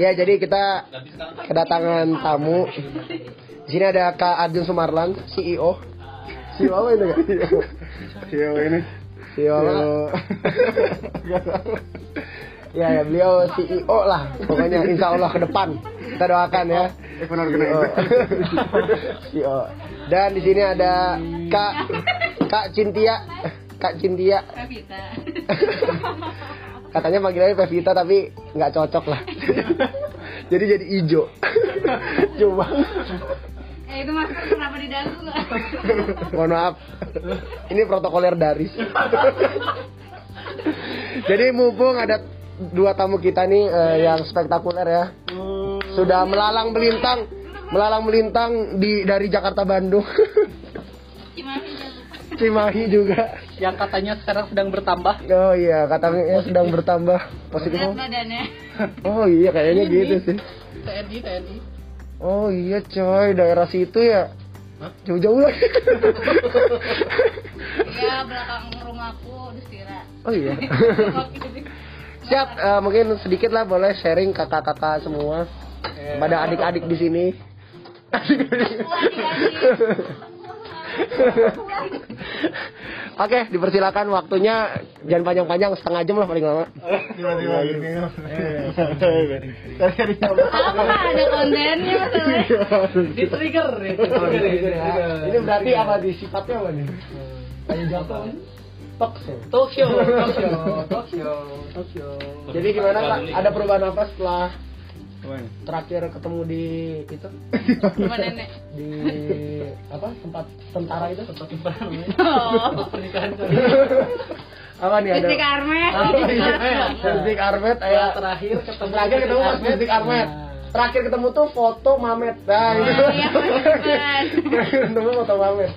Ya, jadi kita kedatangan tamu. Di sini ada Kak Arjun Sumarlan, CEO. CEO apa ini, Kak? CEO ini. CEO apa? ya, ya, beliau CEO lah. Pokoknya insya Allah ke depan. Kita doakan ya. Eh, benar CEO. CEO. Dan di sini ada Kak Kak Cintia. Kak Cintia. Katanya panggilannya Pevita tapi nggak cocok lah. jadi jadi ijo. Coba. eh itu masker kenapa di dagu? Mohon maaf. Ini protokoler daris. jadi mumpung ada dua tamu kita nih eh, yang spektakuler ya. Sudah melalang melintang, melalang melintang di dari Jakarta Bandung. Cimahi juga. Yang katanya sekarang sedang bertambah Oh iya, katanya sedang bertambah badannya. Oh iya, kayaknya gitu sih. TNI TNI Oh iya coy, daerah situ ya. Jauh-jauh lagi. Iya belakang rumahku di Sira. oh iya. Siap, eh, mungkin sedikit lah boleh sharing kakak-kakak semua pada adik-adik di sini. Oke, dipersilakan waktunya jangan panjang-panjang setengah jam lah paling lama. Tiba-tiba gini. Apa ada kontennya masalahnya? di trigger Ini berarti apa di sifatnya apa nih? Kayak jatuh. Talk show. Tokyo Tokyo Tokyo Tokyo Jadi gimana Kak? Ada perubahan apa setelah terakhir ketemu di itu? Rumah nenek. di apa tempat tentara itu? Tempat Oh. pernikahan apa nih ada Listrik Armet. iya Musik Armet ya terakhir ketemu terakhir ketemu pas Musik Armet. Terakhir ketemu tuh foto Mamet. Nah itu. Iya, terakhir ketemu foto Mamet.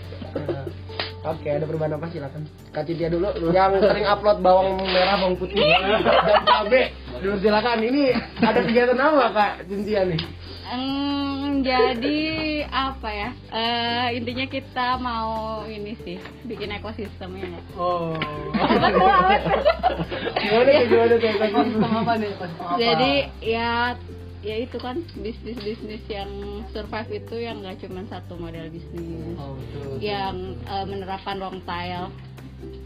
Oke, ada perubahan apa? Silakan. Kak Cintia dulu. Yang sering upload bawang merah, bawang putih. Dan cabe. Dulu silakan. Ini ada kegiatan apa Kak Cintia nih? Em, jadi apa ya? Eh, intinya kita mau ini sih bikin ekosistemnya nggak? oh Gimana tuh gimana tuh ekosistem apa nih Jadi ya ya itu kan bisnis bisnis yang survive itu yang nggak cuma satu model bisnis oh betul yang eh, menerapkan long tail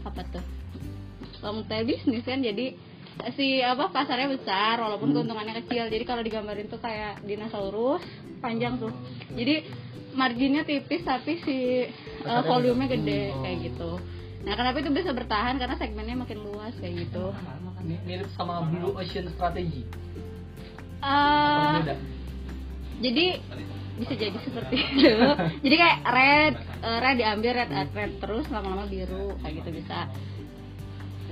apa tuh long tail bisnis kan jadi si apa pasarnya besar walaupun keuntungannya kecil. Jadi kalau digambarin tuh kayak dinosaurus panjang tuh. Jadi marginnya tipis tapi si eh, volumenya gede kayak gitu. Nah kenapa itu bisa bertahan? Karena segmennya makin luas kayak gitu. Mi- mirip sama Blue Ocean Strategy. Beda? jadi bisa jadi seperti itu. Jadi kayak red eh, red diambil red red, red terus lama-lama biru kayak gitu bisa.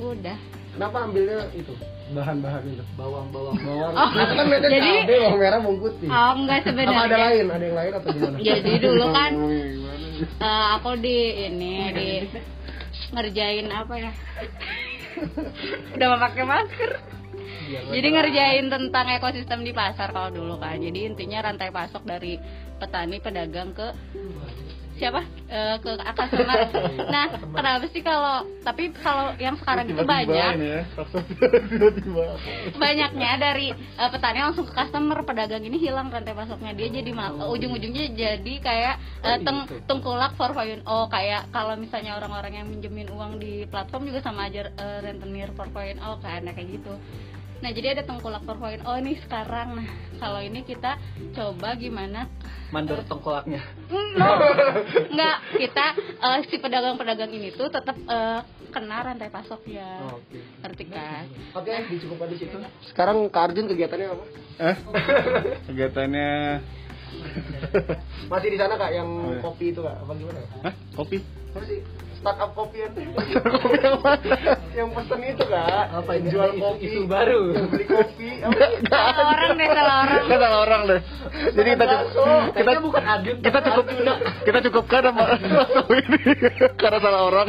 Udah Kenapa ambilnya itu bahan-bahan itu? bawang bawang Bawang. Oh, kan beda jadi- cabe, bawang merah, bawang putih. oh enggak Apa sebenarnya ada lain? Ada yang lain atau gimana? jadi dulu kan eh, aku di ini di ngerjain apa ya udah mau pakai masker jadi ngerjain tentang ekosistem di pasar kalau dulu kan jadi intinya rantai pasok dari petani pedagang ke siapa? Eh, ke customer nah kenapa sih kalau tapi kalau yang sekarang itu banyak. ya. Banyaknya dari eh, petani langsung ke customer pedagang ini hilang rantai pasoknya. Dia jadi mal- ujung-ujungnya jadi kayak eh, teng tengkulak for oh kayak kalau misalnya orang-orang yang minjemin uang di platform juga sama aja eh, rentenir 4.0 kan nah, kayak gitu nah jadi ada tengkulak 4.0 nih sekarang nah kalau ini kita coba gimana mandor tengkolaknya No, nggak kita eh, si pedagang-pedagang ini tuh tetap eh, kena rantai pasoknya oke ngerti kan Oke, dicukupkan di situ. Sekarang Kak Arjun kegiatannya apa? Eh? Kegiatannya Masih di sana Kak yang Oh, iya. kopi itu Kak? Apa gimana? Hah? Kopi? Apa sih? Startup kopi yang kopi yang mana? Yang pesen itu Kak. apa ini Jual Isu- kopi. isu baru Yang beli kopi. Apa? salah orang deh salah orang Kita salah orang deh. Jadi kita cukup kita bukan Adun kita cukup kita cukupkan sama sama ini karena salah orang.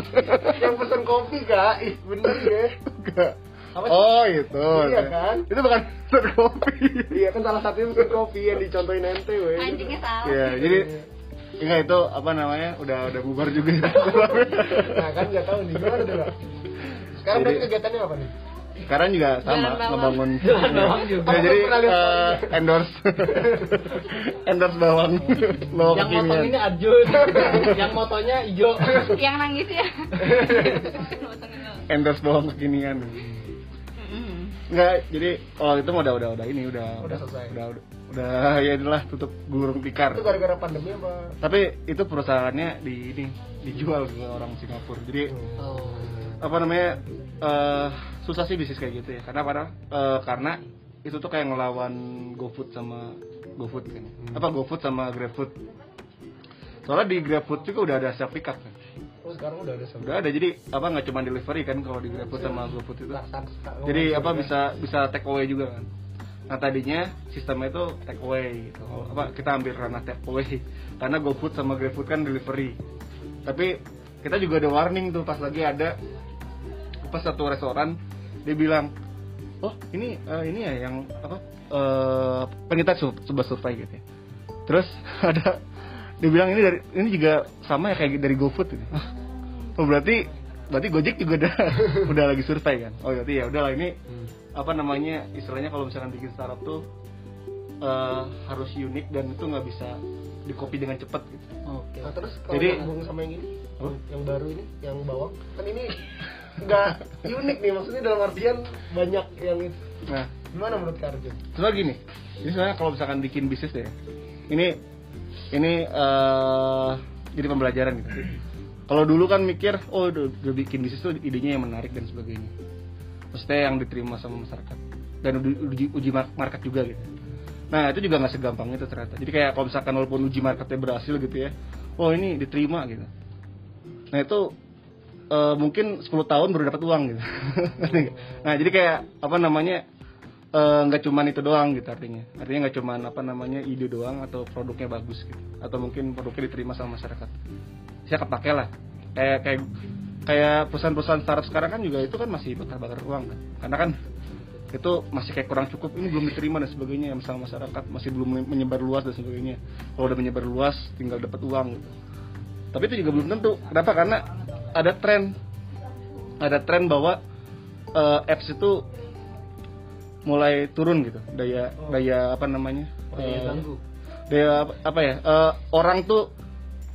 yang pesen kopi Kak. Ih, bener ya. Enggak. Oh itu. Iya kan? Itu bukan pesen kopi. Iya kan salah satunya pesen kopi yang dicontohin ente weh. anjingnya salah Iya, jadi Enggak itu apa namanya udah udah bubar juga. Nah kan nggak tahu nih gimana tuh. Sekarang Jadi- berarti kegiatannya apa nih? sekarang juga sama bawang. ngebangun Jualan bawang juga. Ya, jadi eh, endorse endorse bawang bawang yang kekinian. motong ini Arjun, yang motonya hijau. yang nangis ya endorse bawang kekinian. Enggak, jadi oh itu mah udah udah udah ini udah Udah selesai. Udah udah, udah ya itulah tutup gulung tikar. Itu gara-gara pandemi apa? Tapi itu perusahaannya di ini dijual ke orang Singapura. Jadi Oh. apa namanya eh, susah sih bisnis kayak gitu ya. Karena pada eh, karena itu tuh kayak ngelawan GoFood sama GoFood kan. Apa GoFood sama GrabFood. Soalnya di GrabFood juga udah ada self pick up kan. Oh sekarang udah ada sama. Udah ada jadi apa nggak cuma delivery kan kalau di GrabFood sama GoFood itu. Jadi apa bisa bisa take away juga kan. Nah tadinya sistemnya itu take away gitu. Apa kita ambil ranah take away karena GoFood sama GrabFood kan delivery. Tapi kita juga ada warning tuh pas lagi ada pas satu restoran dia bilang, "Oh, ini eh, ini ya yang apa eh penita sebuah survei gitu ya." Terus ada dia bilang ini dari ini juga sama ya kayak dari GoFood gitu. Ah, Oh berarti berarti Gojek juga udah udah lagi survei kan? Oh berarti ya udahlah ini apa namanya istilahnya kalau misalkan bikin startup tuh eh, harus unik dan itu nggak bisa di copy dengan cepat gitu. Oke. Nah, terus kalau Jadi- nyambung sama yang ini, Apa? yang baru ini, yang bawang, kan ini nggak unik nih, maksudnya dalam artian banyak yang itu. Nah Gimana menurut Kak Arjun? Soalnya gini, ini sebenarnya kalau misalkan bikin bisnis ya, ini ini eh jadi pembelajaran gitu. Kalau dulu kan mikir, oh udah, udah bikin bisnis tuh idenya yang menarik dan sebagainya. Maksudnya yang diterima sama masyarakat dan uji, uji, uji mar- market juga gitu. Nah itu juga nggak segampang itu ternyata. Jadi kayak kalau misalkan walaupun uji marketnya berhasil gitu ya, oh ini diterima gitu. Nah itu eh, mungkin 10 tahun baru dapat uang gitu. Nah jadi kayak apa namanya eh, nggak cuman itu doang gitu artinya. Artinya nggak cuman apa namanya ide doang atau produknya bagus gitu. Atau mungkin produknya diterima sama masyarakat. Saya kepake lah. Kayak kayak kayak perusahaan-perusahaan startup sekarang kan juga itu kan masih bakar-bakar uang kan. Karena kan itu masih kayak kurang cukup ini belum diterima dan sebagainya sama masyarakat masih belum menyebar luas dan sebagainya. Kalau udah menyebar luas tinggal dapat uang gitu. Tapi itu juga belum tentu. Kenapa? Karena ada tren. Ada tren bahwa eh, apps itu mulai turun gitu. Daya daya apa namanya? Daya Eh, ganggu. daya apa, ya? Eh, orang tuh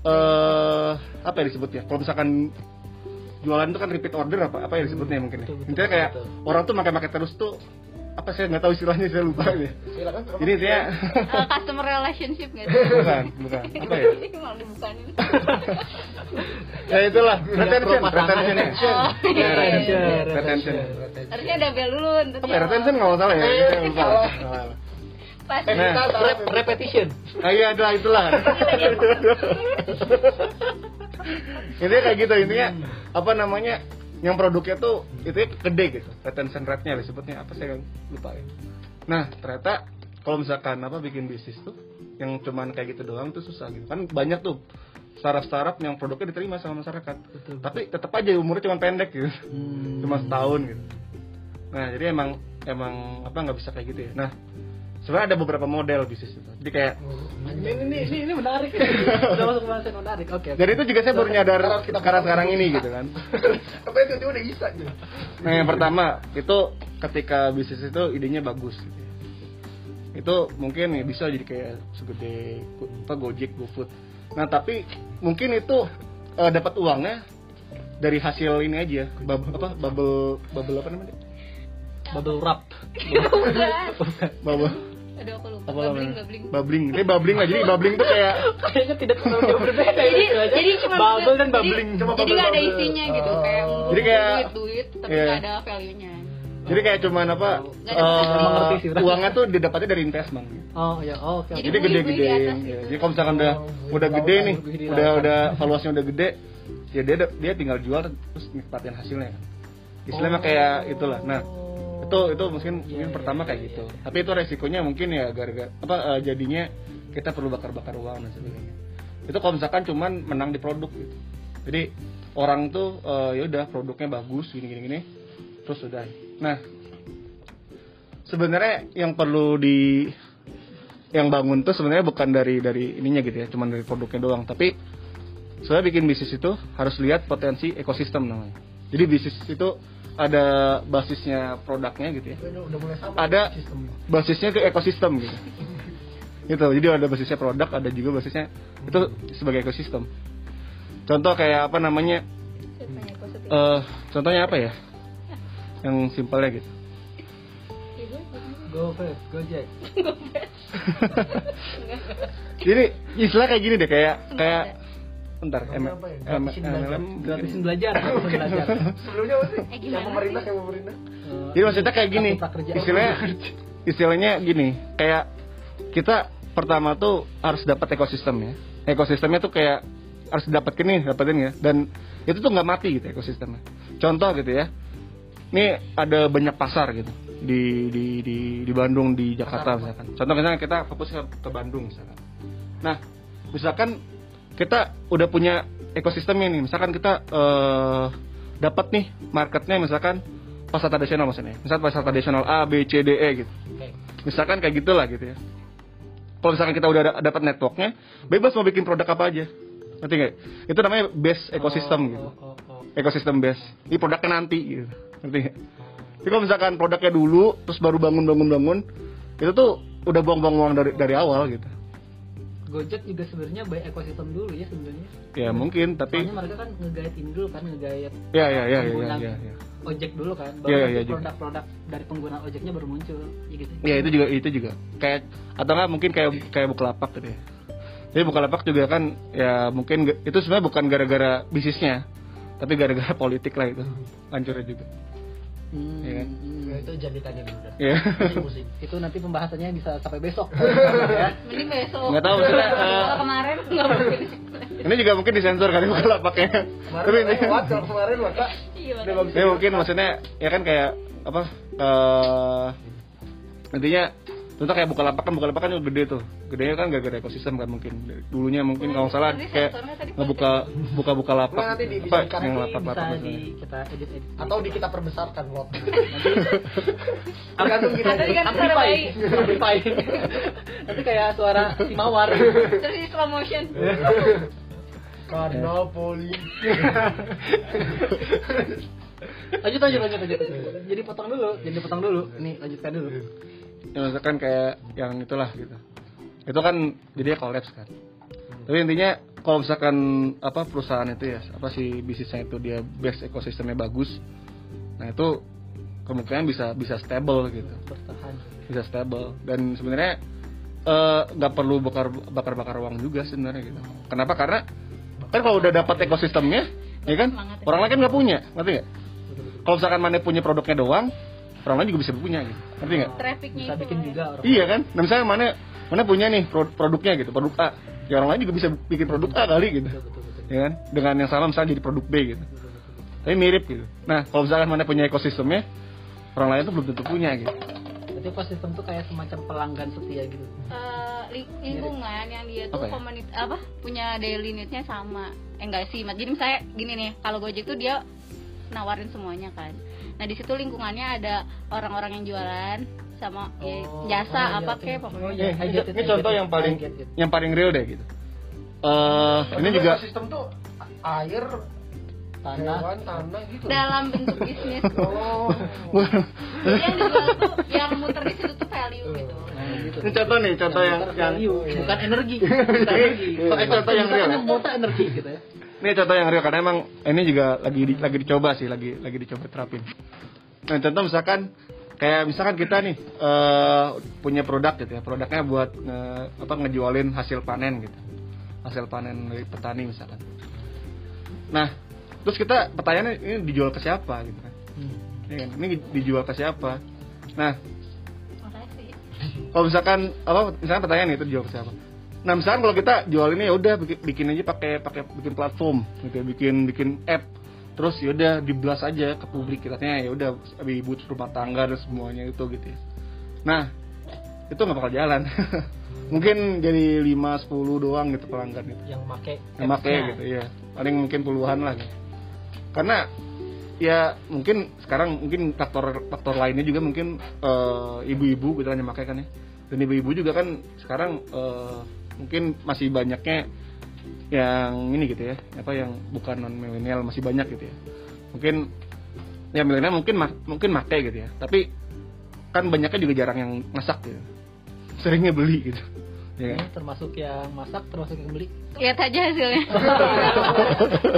eh apa ya disebutnya? Kalau misalkan jualan itu kan repeat order apa apa ya disebutnya mungkin ya. Betul, betul, intinya kayak betul. orang tuh makai terus tuh apa saya nggak tahu istilahnya saya lupa ya Silakan. jadi saya Eh, customer relationship gitu bukan bukan. Apa ya? Dibukain ya itulah retention retention ya Oh, iya, iya, iya. retention harusnya ada bel dulu apa ya retention nggak salah ya? Lupa Salah. Salah. pas Nah, Rep- repetition. Ah iya adalah itulah. intinya kayak gitu intinya apa namanya yang produknya tuh itu gede gitu retention rate-nya disebutnya apa saya lupa ya. Nah ternyata kalau misalkan apa bikin bisnis tuh yang cuman kayak gitu doang tuh susah gitu kan banyak tuh startup-startup yang produknya diterima sama masyarakat Betul. tapi tetap aja umurnya cuma pendek gitu Hmm. cuma setahun gitu nah jadi emang emang apa nggak bisa kayak gitu ya nah sebenarnya ada beberapa model bisnis itu jadi kayak Ini ini ini, ini menarik. Udah masuk menarik. Oke. oke. Jadi itu juga saya baru nyadar sekarang sekarang ini gitu kan. Apa itu dia udah bisa gitu. Nah yang pertama itu ketika bisnis itu idenya bagus. Gitu. ya. Itu mungkin ya bisa jadi kayak segede apa Gojek, GoFood. Nah tapi mungkin itu eh, dapat uangnya dari hasil ini aja, bub, apa bubble bubble apa namanya? Bubble wrap. Bubble aduh aku lupa apa namanya? babling Bubbling. Ini bubbling aja. Jadi bubbling tuh kayak Kayaknya tidak terlalu jauh berbeda. jadi ya. jadi cuma bubble dan jadi- bubbling. Cuma jadi bubble nggak ada isinya gitu Oh. kayak Jadi kayak- duit duit tapi Iya. nggak ada value nya jadi kayak cuman apa? Ada eh, sih, Bro. uangnya tuh didapatnya dari investment. Oh ya, oh, oke. Jadi jadi beli- gede beli gede di atas ya. jadi kalau misalkan udah Oh, udah gede nih udah udah valuasinya udah gede ya dia dia tinggal jual terus nikmatin hasilnya istilahnya Oh. kayak itulah nah itu itu mungkin Iya, mungkin iya, pertama iya, kayak iya. gitu tapi itu resikonya mungkin ya gara-gara apa eh, jadinya kita perlu bakar-bakar uang dan sebagainya itu kalau misalkan cuman menang di produk gitu jadi orang tuh eh, ya udah produknya bagus gini gini gini terus udah nah sebenarnya yang perlu di yang bangun tuh sebenarnya bukan dari dari ininya gitu ya, cuman dari produknya doang. Tapi saya bikin bisnis itu harus lihat potensi ekosistem namanya. Jadi bisnis itu ada basisnya produknya gitu ya. Udah, udah mulai sama ada basisnya ke ekosistem gitu. Gitu jadi ada basisnya produk ada juga basisnya itu sebagai ekosistem. Contoh kayak apa namanya eh contohnya apa ya? Yang simpelnya gitu. GoFest, Gojek. jadi istilah kayak gini deh kayak kayak. Bentar Apa M- apa ya? M- Gratisin belajar. MLM Gratisin belajar, gratisin belajar. Sebelumnya apa sih? Eh, yang pemerintah, yang pemerintah. Eh, Jadi maksudnya kayak gini, istilahnya istilahnya gini, kayak kita pertama tuh harus dapat ekosistem ya. Ekosistemnya tuh kayak harus dapetin nih, dapetin ya. Dan itu tuh nggak mati gitu ekosistemnya. Contoh gitu ya, ini ada banyak pasar gitu di di di di Bandung di Jakarta misalkan. Contoh misalnya kita fokus ke, ke Bandung misalkan. Nah, misalkan kita udah punya ekosistemnya nih, misalkan kita eh, dapat nih marketnya misalkan pasar tradisional maksudnya, misal pasar tradisional A, B, C, D, E gitu. Misalkan kayak gitulah gitu ya. Kalau misalkan kita udah dapat networknya, bebas mau bikin produk apa aja. Ngerti nggak? Itu namanya base ekosistem Oh, gitu. oh, oh, oh. Ekosistem base. Ini produknya nanti gitu. Ngerti nggak? Tapi kalau misalkan produknya dulu, terus baru bangun bangun bangun, itu tuh udah buang-buang uang dari dari awal gitu. Gojek juga sebenarnya by ekosistem dulu ya sebenarnya. Ya mungkin, tapi Soalnya mereka kan ngegait ini dulu kan ngegait ya ya ya ya pengguna ya. ya. ojek dulu kan. Iya, Baru iya, nanti iya juga. produk-produk dari pengguna ojeknya baru muncul. Ya gitu. Ya itu juga itu juga kayak atau nggak mungkin kayak kayak bukalapak gitu ya. Jadi bukalapak juga kan ya mungkin itu sebenarnya bukan gara-gara bisnisnya, tapi gara-gara politik lah itu hancurnya juga. Hmm, Iya kan? hmm. Ya, itu jadi tanya dulu dah. Ya. Musik. Itu nanti pembahasannya bisa sampai besok. ya. Mending besok. Nggak tahu, maksudnya, eh, Kalau kemarin nggak mungkin. Ini juga mungkin disensor kali bukalapaknya. Kemarin Tapi katanya kuat, kalau kemarin maka Iya, udah nggak bisa. ini mungkin maksudnya ya kan kayak apa? eh intinya contoh kayak bukalapak kan bukalapak kan juga gede tuh gedenya kan gara-gara ekosistem kan mungkin dulunya mungkin kalau nggak salah kayak ngebuka buka buka lapak Nah, nanti di- apa yang lapak lapak bisa di kita edit edit. atau di kita perbesarkan lot. Tergantung kita. Kan Amplify, bayi. amplify. Nanti kayak suara si mawar. Terus di slow motion. Karena poli. lanjut lanjut lanjut lanjut. Jadi potong dulu, jadi potong dulu. Nih lanjutkan dulu. Ya misalkan kayak yang itulah gitu. Itu kan jadinya kolaps kan. Tapi intinya kalau misalkan apa perusahaan itu ya apa sih bisnisnya itu dia base ekosistemnya bagus nah itu kemungkinan bisa bisa stable gitu. Bertahan. bisa stable. Dan sebenarnya eh, nggak perlu bakar bakar bakar uang juga sebenarnya gitu. Kenapa? Karena kan kalau udah dapat ekosistemnya ya kan? Ya. orang lain kan nggak punya ngerti nggak? Kalau misalkan mana punya produknya doang orang lain juga bisa punya gitu ngerti nggak Trafficnya Bisa itu. bikin ya. juga orang. Iya kan? Nah, misalnya mana mana punya nih pro- produknya gitu, produk A. Ya orang lain juga bisa bikin produk A kali gitu. Betul betul betul. Ya kan? Dengan yang sama misalnya jadi produk B gitu. Tapi mirip gitu. Nah, kalau misalkan mana punya ekosistemnya, orang lain tuh belum tentu punya gitu. Berarti ekosistem tuh kayak semacam pelanggan setia gitu. Eh, li- lingkungan yang dia tuh ya? komunit apa punya daily need-nya sama eh enggak sih Mat. jadi misalnya gini nih kalau Gojek tuh dia nawarin semuanya kan nah di situ lingkungannya ada orang-orang yang jualan sama ya, Oh, jasa oh, iya, apa oke. kek Oh, pokoknya iya. Ini, contoh yang paling yang paling real deh gitu. Eh, ini juga sistem tuh air, Tanah. hewan, tanah gitu. dalam bentuk bisnis Oh. Yang dijual tuh yang muter di situ tuh value gitu Nah, gitu. ini contoh nih, contoh yang yang value, bukan energi. Bukan energi. Ini contoh yang real. Kita energi gitu ya. Ini contoh yang real karena emang ini juga lagi di, lagi dicoba sih, lagi lagi dicoba terapin. Nah, contoh misalkan kayak misalkan kita nih eh, punya produk gitu ya, produknya buat nge- apa ngejualin hasil panen gitu. Hasil panen dari petani misalkan. Nah, terus kita pertanyaannya ini dijual ke siapa gitu kan? Iya kan? Ini dijual ke siapa? Nah, kalau misalkan apa misalkan pertanyaan itu dijual ke siapa nah misalkan kalau kita jual ini ya udah bikin, bikin aja pakai pakai bikin platform gitu ya, bikin bikin app. Terus ya udah diblas aja ke publik katanya ya udah ibu rumah tangga dan semuanya itu gitu ya. Nah itu nggak bakal jalan. Mungkin jadi 5 10 doang gitu pelanggan gitu Yang make. yang make gitu ya paling mungkin puluhan lah. Gitu karena ya mungkin sekarang mungkin faktor faktor lainnya juga mungkin eh, ibu-ibu gitu kan yang pakai kan ya. Dan ibu-ibu juga kan sekarang eh, mungkin masih banyaknya yang ini gitu ya apa yang bukan non milenial masih banyak gitu ya mungkin ya milenial mungkin ma- mungkin make gitu ya tapi kan banyaknya juga jarang yang masak gitu seringnya beli gitu ya kan? Ini termasuk yang masak, termasuk yang beli. lihat aja hasilnya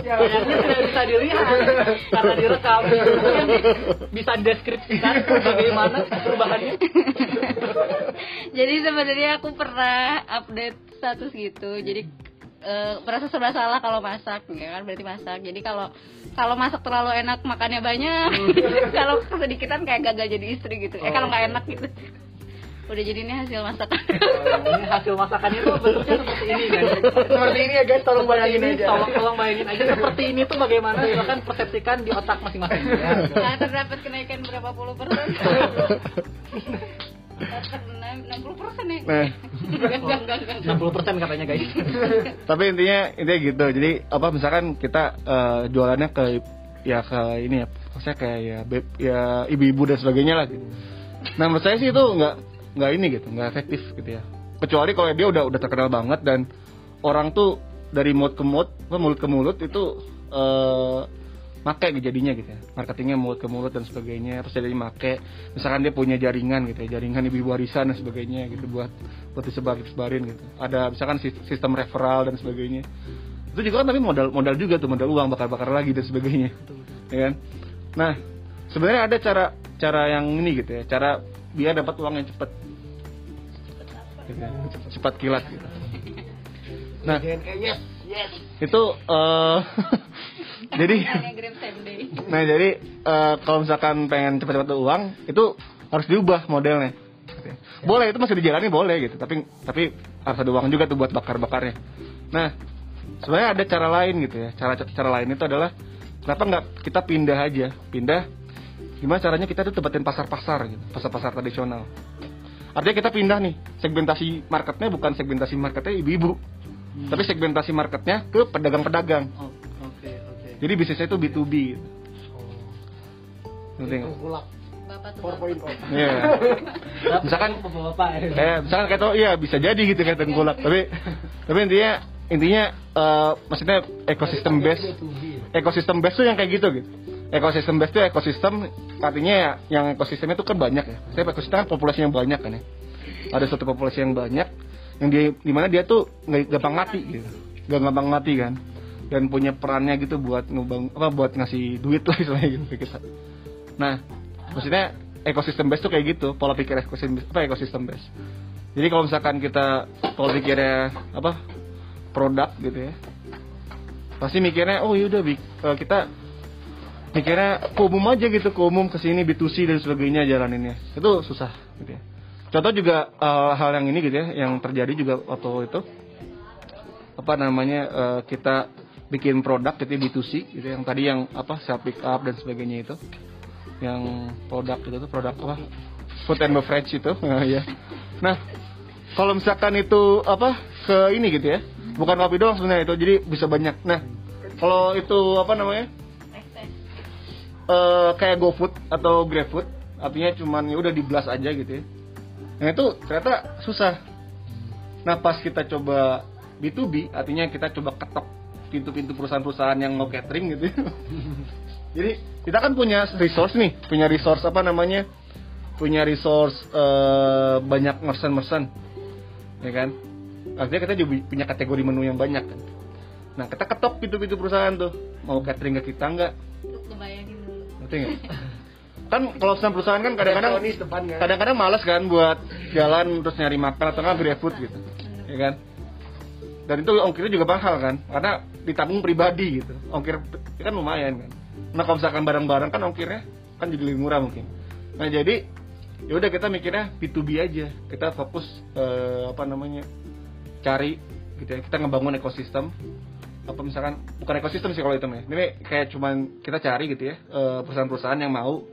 Kayaknya tidak bisa dilihat karena direkam. Bisa deskripsikan bagaimana perubahannya. jadi sebenarnya aku pernah update status gitu. Jadi eh, merasa serba salah kalau masak ya kan? Berarti masak. Jadi kalau kalau masak terlalu enak makannya banyak. Kalau kesedikitan kayak gagal jadi istri gitu. Eh kalau nggak enak gitu. udah jadi ini hasil masakan Ini hasil masakannya tuh bentuknya seperti ini kan. Seperti ini ya guys, tolong bayangin ini aja. tolong tolong bayangin aja. Seperti ini tuh bagaimana? Silakan persepsikan di otak masing-masing ya. nah terdapat kenaikan berapa puluh persen enam puluh persen ya Nah. enggak enggak enggak enggak 60% katanya guys. tapi intinya intinya gitu jadi apa misalkan kita eh, jualannya ke ya ke ini ya maksudnya kayak ya beb, ya ibu-ibu dan sebagainya lah gitu. nah menurut saya sih itu nggak nggak ini gitu nggak efektif gitu ya kecuali kalau dia udah udah terkenal banget dan orang tuh dari mulut ke mulut mulut ke mulut itu eh make jadinya gitu ya. Marketingnya mulut ke mulut dan sebagainya terus jadi make. Misalkan dia punya jaringan gitu ya jaringan ibu-ibu warisan dan sebagainya gitu buat buat disebar disebarin gitu. Ada misalkan sis- sistem referral dan sebagainya. Itu juga kan tapi modal modal juga tuh modal uang bakar bakar lagi dan sebagainya. Ya kan? Nah sebenarnya ada cara cara yang ini gitu ya cara biar dapat uang yang cepat. Gitu ya. cepat kilat gitu. Nah yes, yes. itu eh jadi. Nah jadi eh, kalau misalkan pengen cepat-cepat uang itu harus diubah modelnya. Boleh itu masih dijalani boleh gitu, tapi tapi harus ada uang juga tuh buat bakar-bakarnya. Nah sebenarnya ada cara lain gitu ya. Cara cara lain itu adalah kenapa nggak kita pindah aja, pindah gimana caranya kita tuh tebatin pasar-pasar gitu, pasar-pasar tradisional. Artinya kita pindah nih segmentasi marketnya bukan segmentasi marketnya ibu-ibu, tapi segmentasi marketnya ke pedagang-pedagang. Oh, oke. Jadi bisnisnya itu B2B. Gitu. Ngerti nggak? Tengkulak Bapak tuh 4.0. Iya. Misalkan bapak-bapak ya. kayak misalkan kayak tau iya bisa jadi gitu kayak tengkulak tapi tapi intinya intinya eh, maksudnya ekosistem base ekosistem base tuh yang kayak gitu gitu ekosistem base tuh ekosistem artinya ya yang ekosistemnya tuh kan banyak ya saya ekosistem kan populasi yang banyak kan ya ada suatu populasi yang banyak yang dia di mana dia tuh nggak gampang mati gitu nggak gampang mati kan dan punya perannya gitu buat ngebang apa buat ngasih duit lah istilahnya gitu kita nah maksudnya ekosistem base tuh kayak gitu pola pikir ekosistem apa ekosistem base. Jadi kalau misalkan kita pola pikirnya apa produk gitu ya pasti mikirnya oh yaudah eh, kita mikirnya ke umum aja gitu ke umum ke sini B2C dan sebagainya jalaninnya. Itu susah gitu ya. Contoh juga eh, hal yang ini gitu ya yang terjadi juga waktu itu. Apa namanya eh, kita bikin produk gitu ya, B2C gitu yang tadi yang apa self pick up dan sebagainya itu. Yang produk itu tuh produk apa? Food and beverage itu ya nah kalau misalkan itu apa ke ini gitu ya bukan kopi doang sebenarnya itu jadi bisa banyak. Nah kalau itu apa namanya? Eh kayak GoFood atau GrabFood artinya cuman ya udah di blast aja gitu ya. Nah itu ternyata susah. Nah pas kita coba B2B artinya kita coba ketok pintu-pintu perusahaan-perusahaan yang mau catering gitu. Jadi kita kan punya resource nih punya resource apa namanya? Punya resource eh, banyak merchant-merchant ya kan? Artinya kita juga punya kategori menu yang banyak kan. Nah kita ketok pintu-pintu perusahaan tuh. Mau catering ke kita nggak? Dulu. ngerti nggak? Kan kalau perusahaan perusahaan kan kadang-kadang kan. kadang-kadang malas kan buat jalan terus nyari makan atau nggak GrabFood gitu. Ya kan dan itu ongkirnya juga mahal kan? Karena ditanggung pribadi gitu. Ongkir kan lumayan kan? Nah kalau misalkan barang-barang kan ongkirnya kan jadi lebih murah mungkin. Nah jadi ya udah kita mikirnya B2B aja. Kita fokus eh, apa namanya cari gitu ya. Kita ngebangun ekosistem. Apa misalkan bukan ekosistem sih kalau itu ya ini kayak cuman kita cari gitu ya. Eh, perusahaan-perusahaan yang mau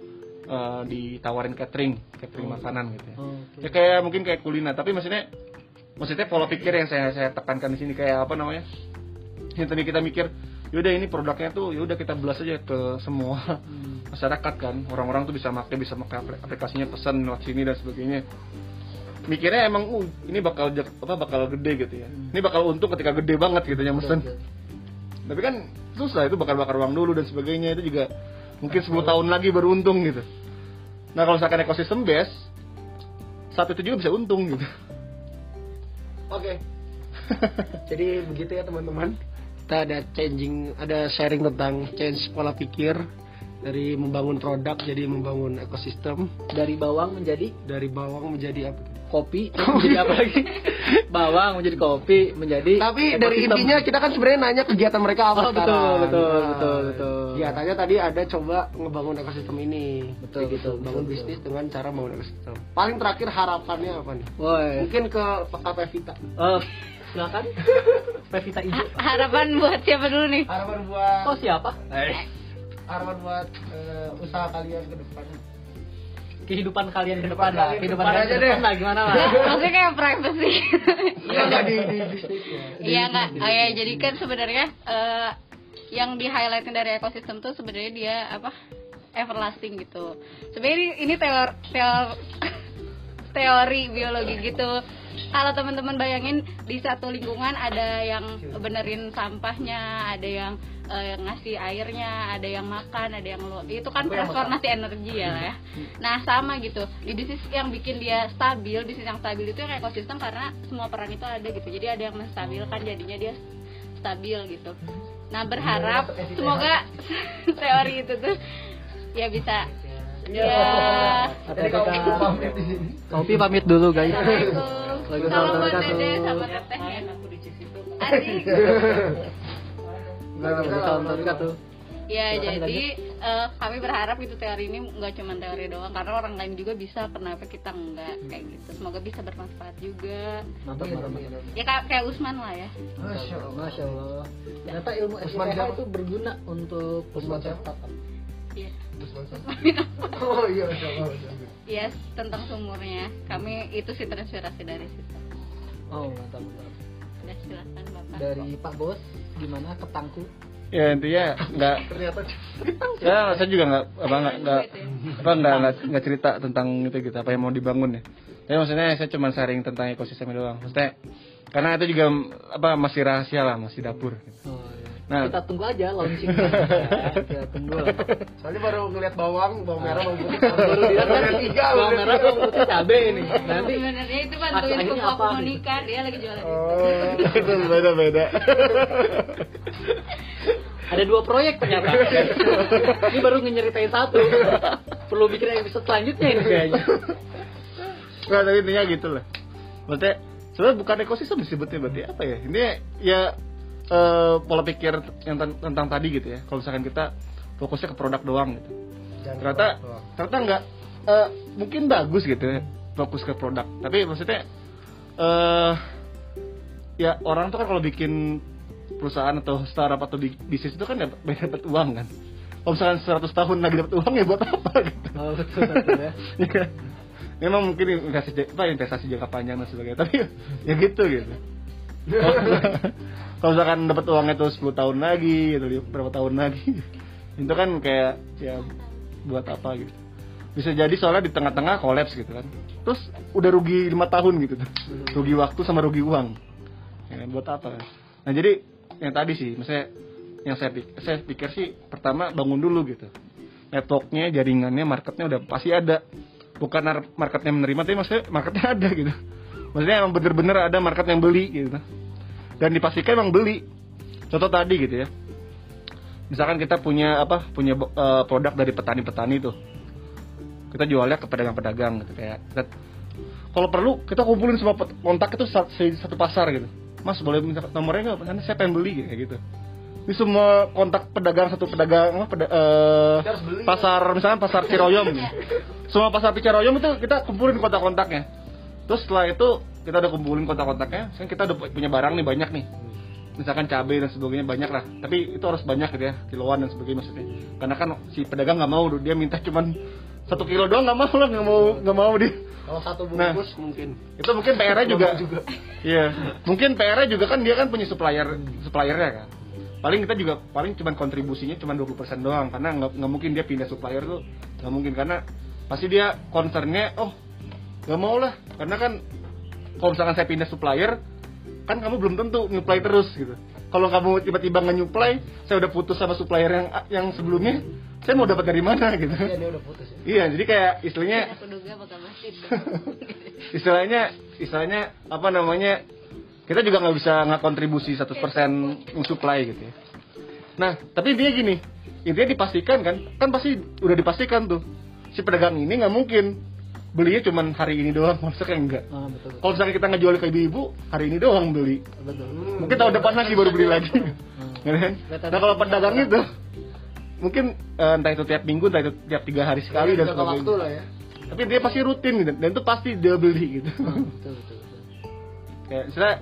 eh, ditawarin catering catering makanan gitu ya. Ya kayak mungkin kayak kuliner. Tapi maksudnya maksudnya pola pikir yang saya saya tekankan di sini kayak apa namanya? Yang tadi kita mikir yaudah ini produknya tuh yaudah kita belas aja ke semua masyarakat kan. Orang-orang tuh bisa pakai bisa pakai aplik- aplikasinya pesan lewat sini dan sebagainya. Mikirnya emang uh ini bakal apa bakal gede gitu ya. Ini bakal untung ketika gede banget gitu yang pesen tapi kan susah itu bakar bakar uang dulu dan sebagainya. Itu juga mungkin 10 tahun lagi baru untung gitu. Nah kalau misalkan ekosistem base saat itu juga bisa untung gitu Oke. Jadi begitu ya teman-teman. Kita ada changing, ada sharing tentang change pola pikir dari membangun produk jadi membangun ekosistem Dari bawang menjadi dari bawang menjadi apa? kopi, menjadi apa lagi? bawang menjadi kopi, menjadi Tapi dari ekosistem. intinya kita kan sebenarnya nanya kegiatan mereka apa Oh, betul, sekarang. betul, Nah, betul, betul. Kegiatannya tadi ada coba ngebangun ekosistem ini. Betul, gitu, betul, bangun betul, bisnis dengan cara bangun ekosistem. Paling terakhir harapannya apa nih? Woi. Mungkin ke Pak Vita. Oh, silakan. Pevita Ijo. Ha- harapan buat siapa dulu nih Harapan buat Oh, siapa? Harapan buat eh, usaha kalian ke depan. Kehidupan kalian ke depan lah. Kehidupan kalian aja ke depan deh. lah gimana lah? maksudnya kayak privacy Iya nggak di, di bisnisnya. Iya nggak, oh ya jadi kan sebenarnya eh, yang di highlightin dari ekosistem tuh sebenarnya dia apa everlasting gitu. Sebenarnya ini teori teori, teori biologi gitu. Kalau teman-teman bayangin di satu lingkungan ada yang benerin sampahnya, ada yang eh, ngasih airnya, ada yang makan, ada yang lo itu kan transformasi energi ya lah ya. Nah sama gitu di bisnis yang bikin dia stabil, bisnis yang stabil itu yang ekosistem karena semua peran itu ada gitu. Jadi ada yang menstabilkan jadinya dia stabil gitu. Nah berharap semoga teori itu tuh ya bisa ya. Jadi kalau aku pamit di sini. Kopi pamit dulu guys. Assalamualaikum. Salam buat dede sama. Asik. Salam wabarakatuh. Ya jadi eh, kami berharap itu teori ini nggak cuma teori doang karena orang lain juga bisa kenapa kita enggak kayak gitu semoga bisa bermanfaat juga Mantap, ya kayak, kayak Usman lah ya Masya Allah. Masya Allah. Ternyata ilmu Usman itu berguna untuk Usman pembuat startup. Iya. Oh iya. Iya, tentang sumurnya. Kami itu sih terinspirasi dari situ. Oh, mantap, mantap. ya silakan bapak. Dari Pak Bos, gimana? Ketangku? ya intinya nggak Ternyata ya saya juga nggak apa nggak nggak apa nggak nggak cerita tentang itu gitu apa yang mau dibangun ya. Tapi maksudnya saya cuma sharing tentang ekosistem doang. Maksudnya karena itu juga apa masih rahasia lah masih dapur Oh, iya. Nah. Kita tunggu aja launching. Kita tunggu. Soalnya baru ngeliat bawang, bawang merah, bawang putih. Baru dia kan tiga, bawang merah, bawang putih, cabe ini. Nanti sebenarnya itu bantuin sepupu aku nikah dia lagi jualan Oh. itu beda beda ada dua proyek ternyata. ini baru nyeritain satu. Perlu bikin episode selanjutnya ini kayaknya. Nggak, tapi intinya gitu lah maksudnya sebenarnya bukan ekosistem disebutnya berarti apa ya ini ya eh, pola pikir yang ten- tentang tadi gitu ya kalau misalkan kita fokusnya ke produk doang gitu Jangan ternyata lupa. ternyata nggak eh, mungkin bagus gitu ya fokus ke produk tapi maksudnya eh ya orang tuh kan kalau bikin perusahaan atau startup atau bi- bisnis itu kan dapat dapat uang kan kalau misalkan 100 tahun lagi dapat uang ya buat apa gitu Oh, betul, betul ya. Ya kan? memang mungkin investasi apa investasi jangka panjang dan sebagainya tapi ya gitu gitu kalau misalkan dapat uangnya tuh 10 tahun lagi gitu berapa tahun lagi. Itu kan kayak ya buat apa gitu. Bisa jadi soalnya di tengah-tengah kolaps gitu kan. Terus udah rugi lima tahun gitu. Tuh rugi waktu sama rugi uang. Ya, buat apa? Nah jadi yang tadi sih misalnya yang saya pikir, saya pikir sih pertama bangun dulu gitu. Networknya jaringannya marketnya udah pasti ada. Bukan marketnya menerima tapi maksudnya marketnya ada gitu maksudnya emang bener-bener ada market yang beli gitu. Dan dipastikan emang beli. Contoh tadi gitu ya. Misalkan kita punya apa punya eh, produk dari petani-petani tuh. Kita jualnya ke pedagang-pedagang gitu kayak kita- kalau perlu kita kumpulin semua kontak itu satu, satu pasar gitu. Mas boleh minta nomornya nggak nanti saya pengen beli gitu kayak gitu. Ini semua kontak pedagang satu pedagang apa peda- beli, pasar misalnya pasar Ciroyom. Gitu. semua pasar Ciroyom itu kita kumpulin kontak-kontaknya terus setelah itu kita udah kumpulin kontak-kontaknya sekarang kita udah punya barang nih banyak nih. Misalkan cabai dan sebagainya banyak lah. Tapi itu harus banyak gitu ya kiloan dan sebagainya maksudnya. Karena kan si pedagang nggak mau dia minta cuman satu kilo doang nggak mau lah nggak mau nggak mau dia. Kalau satu Nah. bungkus mungkin. itu mungkin PR-nya juga. Juga. iya. Mungkin PR-nya juga kan dia kan punya supplier suppliernya kan. Paling kita juga paling cuman kontribusinya cuman 20% doang. Karena nggak mungkin dia pindah supplier tuh. Nggak mungkin karena pasti dia concernnya oh nggak mau lah karena kan kalau misalkan saya pindah supplier kan kamu belum tentu nyuplai terus gitu. Kalau kamu tiba-tiba nge-nyuplai saya udah putus sama supplier yang yang sebelumnya saya mau dapat dari mana gitu. Iya, dia udah putus ya. iya jadi kayak istilahnya istilahnya istilahnya apa namanya kita juga nggak bisa nggak kontribusi 100% supply gitu ya. Nah tapi intinya gini intinya dipastikan kan kan pasti udah dipastikan tuh. Si pedagang ini nggak mungkin belinya cuman hari ini doang maksudnya enggak Ah, betul. kalau misalnya kita ngejual ke ibu-ibu hari ini doang beli Betul. mungkin tahun depan lagi baru beli lagi Ya kan? nah kalau pedagang itu mungkin eh, entah itu tiap minggu entah itu tiap tiga hari sekali dan Jaga waktu sebagainya lah ya. tapi dia pasti rutin gitu dan itu pasti dia beli gitu Ah, betul, betul, betul. kayak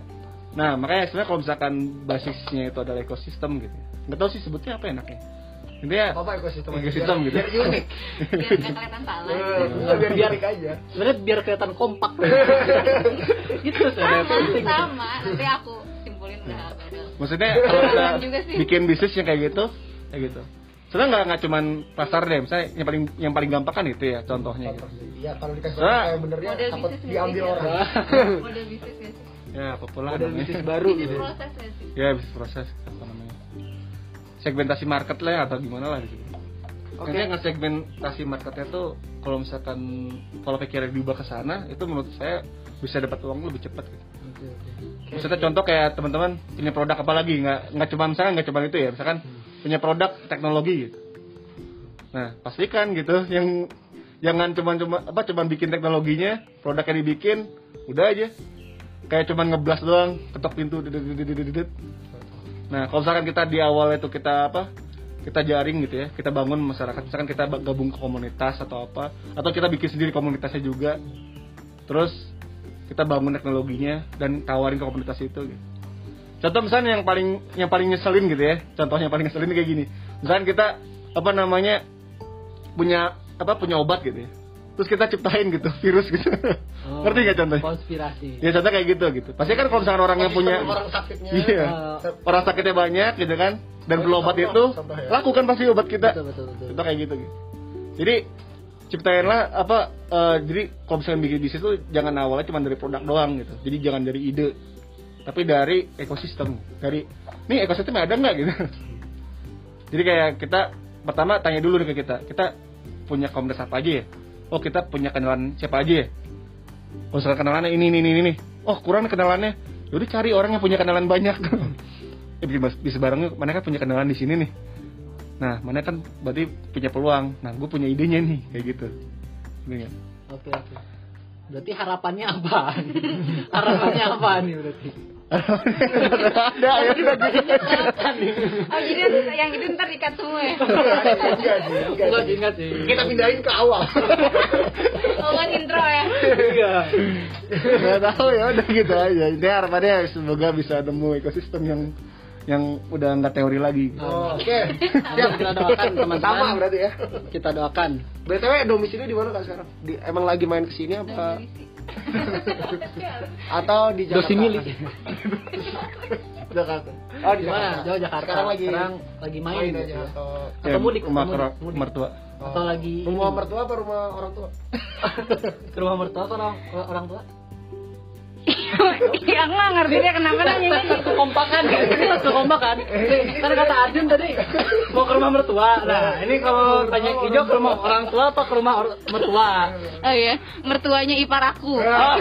nah makanya sebenarnya kalau misalkan basisnya itu adalah ekosistem gitu ya nggak tahu sih sebutnya apa enaknya intinya Apa ekosistem? ekosistem gitu Biar unik. biar kelihatan salah Eh, biar biar unik aja. Sebenarnya biar kelihatan kompak. itu sama sebenarnya sama nanti aku simpulin udah maksudnya kalau kita bikin bisnis yang kayak gitu kayak gitu sebenarnya nggak nggak cuman pasar deh misalnya yang paling yang paling gampang kan itu ya contohnya gitu. Iya, kalau dikasih Ah. tahu kayak benernya takut diambil orang. sih? model bisnis ya populer Model bisnis baru bisnis gitu. proses nggak sih ya bisnis proses segmentasi market lah atau gimana lah gitu Oke. Nanti nge-segmentasi marketnya tuh kalau misalkan kalau pikirnya diubah ke sana itu menurut saya bisa dapat uang lebih cepat gitu. Maksudnya contoh kayak teman-teman punya produk apa lagi nggak nggak cuma misalkan nggak cuma itu ya misalkan punya produk teknologi gitu. Nah pastikan gitu yang jangan cuma cuma apa cuma bikin teknologinya produknya dibikin udah aja kayak cuma ngeblas doang ketok pintu dedet. Nah kalau misalkan kita di awal itu kita apa kita jaring gitu ya kita bangun masyarakat misalkan kita gabung ke komunitas atau apa atau kita bikin sendiri komunitasnya juga terus kita bangun teknologinya dan tawarin ke komunitas itu gitu. Contoh misalnya yang paling yang paling nyeselin gitu ya. Contohnya yang paling nyeselin kayak gini. Misalnya kita apa namanya punya apa punya obat gitu ya. Terus kita ciptain gitu virus gitu. Oh, Ngerti nggak contohnya? Konspirasi. Ya contoh kayak gitu gitu. Pasti kan kalau misalkan orang yang punya orang sakitnya. Iya. Eh, Orang sakitnya banyak gitu kan dan perlu obat itu ya. lakukan pasti obat kita. Betul, betul, betul. Contoh kayak gitu gitu. Jadi ciptainlah apa eh, jadi kalau misalnya bikin bisnis tuh jangan awalnya cuma dari produk doang gitu. Jadi jangan dari ide tapi dari ekosistem. Dari nih ekosistemnya ada nggak gitu. Jadi kayak kita pertama tanya dulu nih ke kita. Kita punya komunitas apa aja ya? Oh kita punya kenalan siapa aja ya? Oh misalkan kenalannya ini ini ini ini. Oh kurang kenalannya. Yaudah cari orang yang punya kenalan banyak. ya bikin bas- bisa bareng yuk. Mana kan punya kenalan di sini nih. Nah mana kan berarti punya peluang. Nah gue punya idenya nih kayak gitu. Oke, oke. Berarti harapannya apa? harapannya apa nih berarti? Ada ya udah gitu. oh jadi yang itu ntar dikat semua ya Enggak sih, enggak Enggak sih. ingat sih. Kita pindahin ke awal. oh buat intro ya Enggak. Nggak tahu ya udah gitu aja. Ini harapannya semoga bisa nemu ekosistem yang yang udah nggak teori lagi. Oh, Oke. Siap kita doakan teman-teman. Sama berarti ya. Kita doakan. BTW domisili di mana Kak sekarang? Di, emang lagi main ke sini apa? Atau di Jakarta? Dosimili. Jakarta. Oh, di Di mana? Jakarta. Jauh Jakarta. Sekarang lagi Sekarang lagi main. main gitu aja ya. atau Ya, Atau mudik, rumah mudik, mudik. mertua. Atau lagi rumah mertua apa rumah orang tua? ke rumah mertua atau orang orang tua? Ya nggak ngerti dia kenapa nanya Tes kekompakan, ini tes kekompakan. Kan kata Arjun tadi mau ke rumah mertua. Nah, ini kalau tanya Ijo ke rumah orang tua apa ke rumah mertua? oh iya mertuanya ipar aku Oh,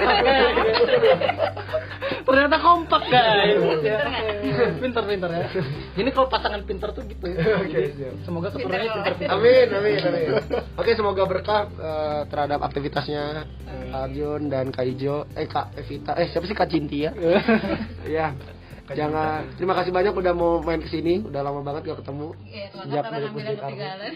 Ternyata kompak guys. Pinter pinter ya. Ini kalau pasangan pinter tuh gitu. Siap. Semoga keturunannya pinter pinter. Amin, amin, amin. Oke, semoga berkah eh, terhadap aktivitasnya Arjun dan Kak Ijo, eh Kak Evita, eh siapa sih Kak Cinti ya? Iya. Jangan, terima kasih banyak udah mau main ke sini, udah lama banget gak ketemu. Iya, Sejak dari ketinggalan.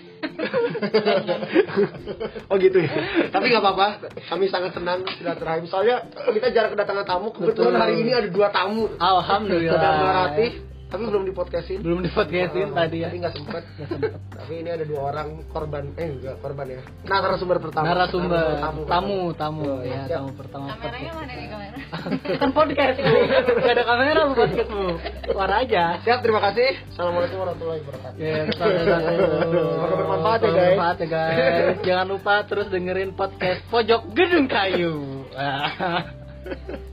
oh gitu ya. Tapi nggak apa-apa. Kami sangat senang silaturahim. Soalnya kita jarang kedatangan tamu. Kebetulan Betul. hari ini ada dua tamu. Alhamdulillah. Sudah melatih, tapi belum di podcastin. Belum di podcastin tadi ya. Tapi nggak sempet. tapi ini ada dua orang korban. Eh enggak korban ya. Nah, narasumber pertama. Narasumber, tamu, tamu, tamu, Oh, ya, siap. tamu pertama. Kameranya mana nih kamera? Kan podcast bu, gak ada kamera bu podcastmu, suara aja. Siap, terima kasih. Assalamualaikum warahmatullahi wabarakatuh. Ya, Semoga bermanfaat ya, guys. Bermanfaat ya guys. Jangan lupa terus dengerin podcast Pojok Gedung Kayu.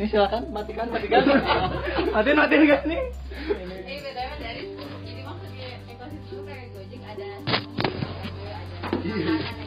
nih silakan matikan matikan. Matiin matiin guys nih. Ini